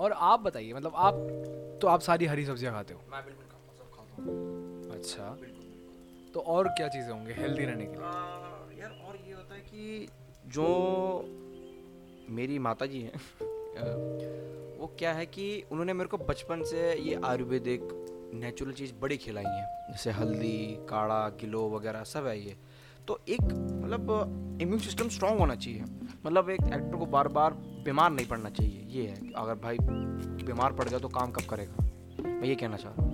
और आप बताइए मतलब आप तो आप सारी हरी सब्ज़ियाँ खाते हो? मैं बिल्कुल खाता हूँ। सब खाता अच्छा तो और क्या चीज़ें होंगी हेल्दी रहने के लिए? आ, यार और ये होता है कि जो मेरी माता जी हैं वो क्या है कि उन्होंने मेरे को बचपन से ये आयुर्वेदिक नेचुरल चीज़ बड़ी खिलाई है जैसे हल्दी काढ़ा गिलो वगैरह सब है ये। तो एक मतलब इम्यून सिस्टम स्ट्रांग होना चाहिए। मतलब एक एक्टर को बार बार बीमार नहीं पड़ना चाहिए ये है अगर भाई बीमार पड़ गया तो काम कब करेगा? मैं ये कहना चाह रहा हूँ।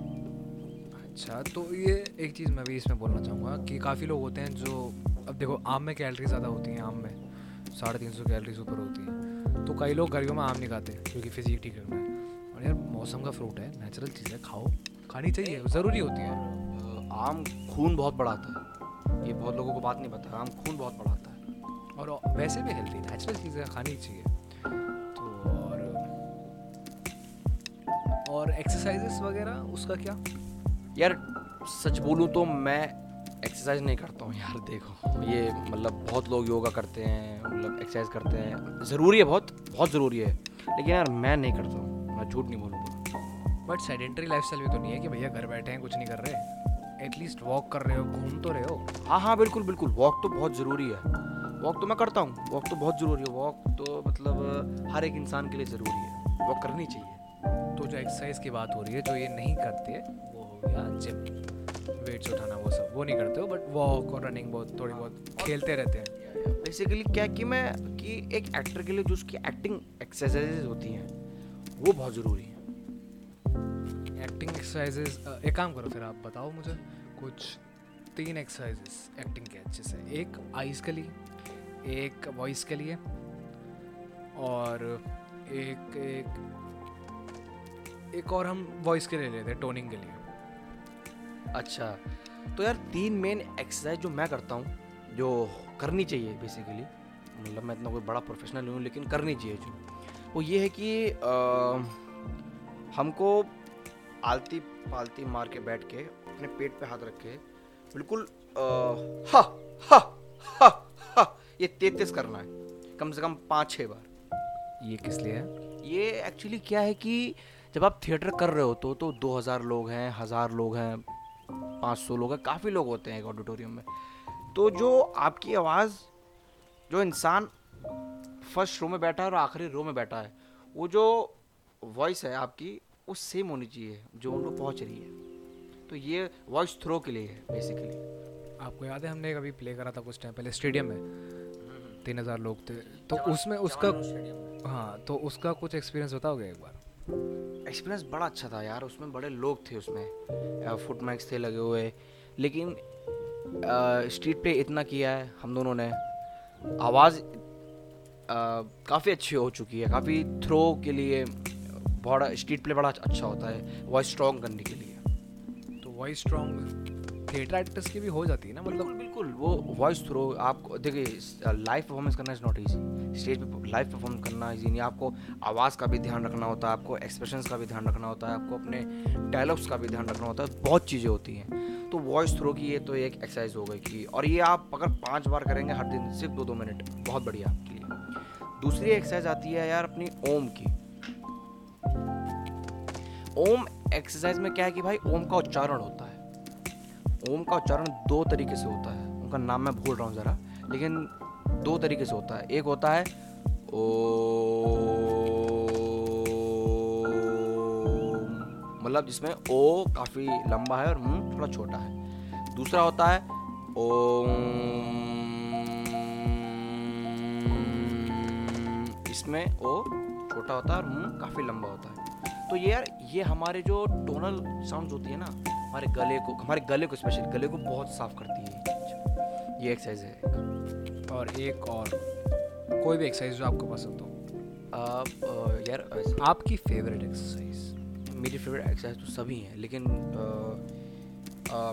अच्छा तो ये एक चीज़ मैं भी इसमें बोलना चाहूँगा कि काफ़ी लोग होते हैं जो अब देखो आम में कैलोरी ज़्यादा होती हैं आम में साढ़े तीन सौ कैलरीज ऊपर होती हैं। तो कई लोग गर्मियों में आम नहीं खाते क्योंकि फिजिक ठीक रखना है। और यार मौसम का फ्रूट है नेचुरल चीज़ है खाओ। खानी चाहिए ज़रूरी होती है। आम खून बहुत बढ़ाता है। ये बहुत लोगों को बात नहीं पता आम खून बहुत बढ़ाता है। और वैसे भी हेल्दी नेचुरल चीज़ें खानी चाहिए। तो और और एक्सरसाइजेस वगैरह उसका क्या? यार सच बोलूँ तो मैं एक्सरसाइज नहीं करता हूँ यार देखो। ये मतलब बहुत लोग योगा करते हैं मतलब एक्सरसाइज करते हैं। ज़रूरी है बहुत बहुत ज़रूरी है। लेकिन यार मैं नहीं करता हूँ। मैं झूठ नहीं बोलूँगा। बट सेडेंटरी लाइफस्टाइल भी तो नहीं है कि भैया घर बैठे हैं कुछ नहीं कर रहे। एटलीस्ट वॉक कर रहे हो घूम तो रहे हो। हाँ हाँ बिल्कुल बिल्कुल। वॉक तो बहुत ज़रूरी है। वॉक तो मैं करता हूँ। वॉक तो बहुत ज़रूरी है। वॉक तो मतलब हर एक इंसान के लिए ज़रूरी है। वॉक करनी चाहिए। तो जो एक्सरसाइज की बात हो रही है जो ये नहीं करते वो हो गया जिम वेट्स उठाना वो सब वो नहीं करते हो बट वॉक और रनिंग बहुत थोड़ी बहुत खेलते रहते हैं। बेसिकली क्या कि मैं कि एक एक्टर के लिए जो उसकी एक्टिंग एक्सरसाइजेज होती हैं वो बहुत ज़रूरी है। एक्टिंग एक्सरसाइजेज एक काम करो फिर आप बताओ मुझे कुछ तीन एक्सरसाइजेस एक्टिंग के अच्छे से। एक आइज़ के लिए एक वॉइस के लिए और एक एक एक और हम वॉइस के लिए लेते हैं टोनिंग के लिए। अच्छा तो यार तीन मेन एक्सरसाइज जो मैं करता हूँ जो करनी चाहिए बेसिकली मतलब मैं इतना कोई बड़ा प्रोफेशनल नहीं हूँ लेकिन करनी चाहिए जो वो ये है कि अ, हमको आलती पालती मार के बैठ के अपने पेट पे हाथ रख के बिल्कुल हा हा हा ये तैतीस करना है कम से कम पाँच छः बार। ये किस लिए है? ये एक्चुअली क्या है कि जब आप थिएटर कर रहे हो तो तो 2000 लोग हैं हज़ार लोग हैं 500 लोग हैं काफ़ी लोग होते हैं एक ऑडिटोरियम में। तो जो आपकी आवाज़ जो इंसान फ़र्स्ट रो में बैठा है और आखिरी रो में बैठा है वो जो वॉइस है आपकी वो सेम होनी चाहिए जो उनको पहुँच रही है। तो ये वॉइस थ्रो के लिए है बेसिकली आपको याद है हमने कभी प्ले करा था कुछ टाइम पहले स्टेडियम में? तीन हज़ार लोग थे। तो उसमें उसका हाँ तो उसका कुछ एक्सपीरियंस बताओगे एक बार? एक्सपीरियंस बड़ा अच्छा था यार उसमें बड़े लोग थे उसमें। फुट माइक्स थे लगे हुए। लेकिन स्ट्रीट पे इतना किया है हम दोनों ने। आवाज़ काफ़ी अच्छी हो चुकी है। काफ़ी थ्रो के लिए बहुत स्ट्रीट प्ले बड़ा अच्छा होता है। वॉइस स्ट्रॉन्ग करने के लिए। तो वॉइस स्ट्रॉन्ग थिएटर एक्टर्स की भी हो जाती है ना मतलब? बिल्कुल वो वॉइस थ्रो आपको, देखिए लाइव परफॉर्मेंस करना इज़ नॉट ईजी स्टेज पे लाइव परफॉर्म करना इजी नहीं आपको आवाज़ का भी ध्यान रखना होता है, आपको एक्सप्रेशन का भी ध्यान रखना होता है, आपको अपने डायलॉग्स का भी ध्यान रखना होता है, बहुत चीज़ें होती हैं। तो वॉइस थ्रो की ये तो एक एक्सरसाइज हो गई कि, और ये आप अगर पाँच बार करेंगे हर दिन, सिर्फ़ दो दो मिनट बहुत बढ़िया आपके लिए। दूसरी एक्सरसाइज आती है यार अपनी ओम की। ओम एक्सरसाइज में क्या है कि भाई, ओम का उच्चारण होता है। ओम का उच्चारण दो तरीके से होता है। उनका नाम मैं भूल रहा हूँ ज़रा, लेकिन दो तरीके से होता है। एक होता है, ओ मतलब जिसमें ओ काफ़ी लंबा है और मुँह थोड़ा छोटा है। दूसरा होता है, ओम, इसमें ओ छोटा होता है और मुँह काफ़ी लंबा होता है। तो ये यार, ये हमारे जो टोनल साउंड्स होती है ना हमारे गले को हमारे गले को स्पेशल गले को बहुत साफ़ करती है ये एक्सरसाइज है और एक और कोई भी एक्सरसाइज जो आपको पसंद हो। आप यार आपकी फेवरेट एक्सरसाइज मेरी फेवरेट एक्सरसाइज तो सभी हैं लेकिन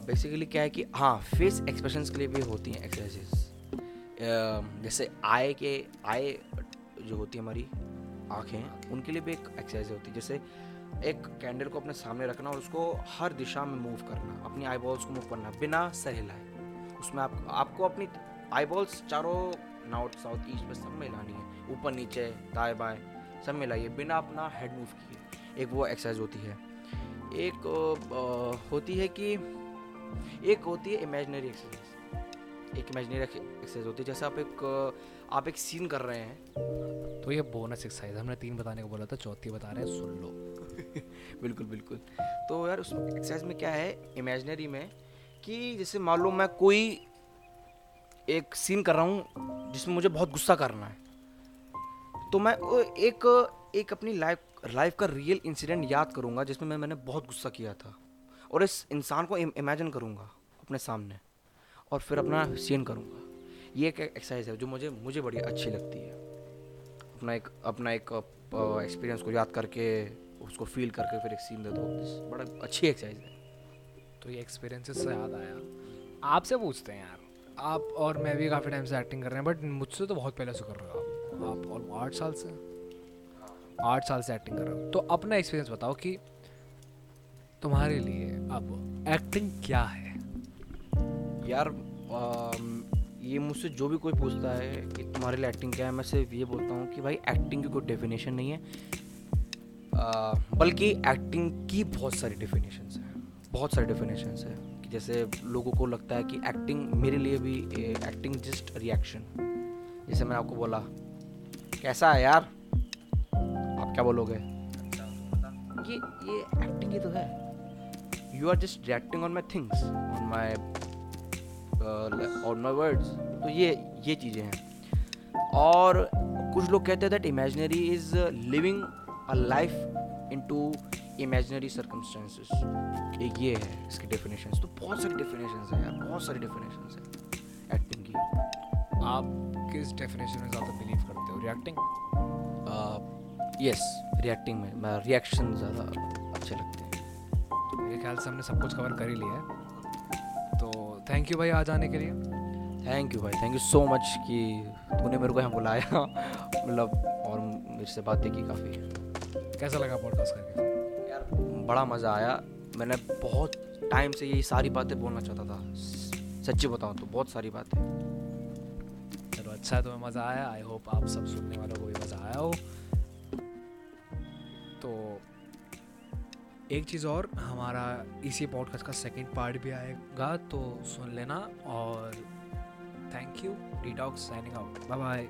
बेसिकली क्या है कि हाँ फेस एक्सप्रेशंस के लिए भी होती हैं एक्सरसाइजेस जैसे आय के आय जो होती है हमारी आँखें उनके लिए भी एक एक्सरसाइज होती है। जैसे एक कैंडल को अपने सामने रखना और उसको हर दिशा में मूव करना अपनी आई बॉल्स को मूव करना बिना सर हिलाए उसमें आप आपको अपनी आई बॉल्स चारों नॉर्थ साउथ ईस्ट में सब में है। ऊपर नीचे दाएँ बाएँ सब में मिलाइए बिना अपना हेड मूव किए। एक वो एक्सरसाइज होती है। एक अ, होती है कि एक होती है इमेजनरी एक्सरसाइज एक इमेजनरी एक्सरसाइज होती है। जैसे आप एक आप एक सीन कर रहे हैं। तो ये बोनस एक्सरसाइज हमने तीन बताने को बोला था चौथी बता रहे हैं सुन लो। बिल्कुल बिल्कुल। तो यार, उस एक्सरसाइज में क्या है इमेजनरी में, कि जैसे मान लो मैं कोई एक सीन कर रहा हूँ, जिसमें मुझे बहुत गुस्सा करना है तो मैं एक एक अपनी लाइफ लाइफ का रियल इंसिडेंट याद करूँगा, जिसमें मैं, मैंने बहुत गुस्सा किया था, और इस इंसान को इमेजिन करूँगा, अपने सामने, और फिर अपना सीन करूँगा। ये एक एक्सरसाइज है, जो मुझे मुझे बड़ी अच्छी लगती है। अपना एक अपना एक एक्सपीरियंस को याद करके उसको फील करके फिर एक सीन दे दो। बड़ा अच्छी एक्सरसाइज है। तो ये एक्सपीरियंसेस से याद आया। आपसे पूछते हैं यार। आप और मैं भी काफ़ी टाइम से एक्टिंग कर रहे हैं बट मुझसे तो बहुत पहले से कर रहे हो आप। आप और आठ साल से? आठ साल से एक्टिंग कर रहे हो। तो अपना एक्सपीरियंस बताओ कि तुम्हारे लिए अब एक्टिंग क्या है? यार अम, ये मुझसे जो भी कोई पूछता है कि तुम्हारे लिए एक्टिंग क्या है मैं सिर्फ़ ये बोलता हूँ कि भाई एक्टिंग की कोई डेफिनेशन नहीं है। बल्कि एक्टिंग की बहुत सारी डेफिनेशंस हैं। बहुत सारी डेफिनेशंस है जैसे लोगों को लगता है कि एक्टिंग मेरे लिए भी एक्टिंग जस्ट रिएक्शन जैसे मैंने आपको बोला, कैसा है यार? आप क्या बोलोगे? ये ये एक्टिंग ही तो है। You are just reacting on my things on my on my words तो ये ये चीज़ें हैं। और कुछ लोग कहते हैं that imaginary is living a life into imaginary circumstances एक ये है इसकी डेफिनेशन तो बहुत सारी डेफिनेशन है यार बहुत सारी डेफिनेशन है एक्टिंग की। आप किस डेफिनेशन में ज़्यादा बिलीव करते हो? रिएक्टिंग यस रिएक्टिंग में। मैं रिएक्शन ज़्यादा अच्छे लगते हैं। तो मेरे ख्याल से हमने सब कुछ कवर कर ही लिया है। तो थैंक यू भाई आज आने के लिए। थैंक यू भाई थैंक यू सो मच कि तूने मेरे को यहाँ बुलाया। मतलब और मेरे से बातें की काफ़ी। कैसा लगा पॉडकास्ट करके? यार बड़ा मज़ा आया। मैंने बहुत टाइम से यही सारी बातें बोलना चाहता था। सच्ची बताऊँ तो बहुत सारी बातें। चलो अच्छा है तुम्हें मज़ा आया। आई होप आप सब सुनने वालों को भी मज़ा आया हो। तो एक चीज़ और हमारा इसी पॉडकास्ट का सेकंड पार्ट भी आएगा तो सुन लेना और thank you detox signing out bye bye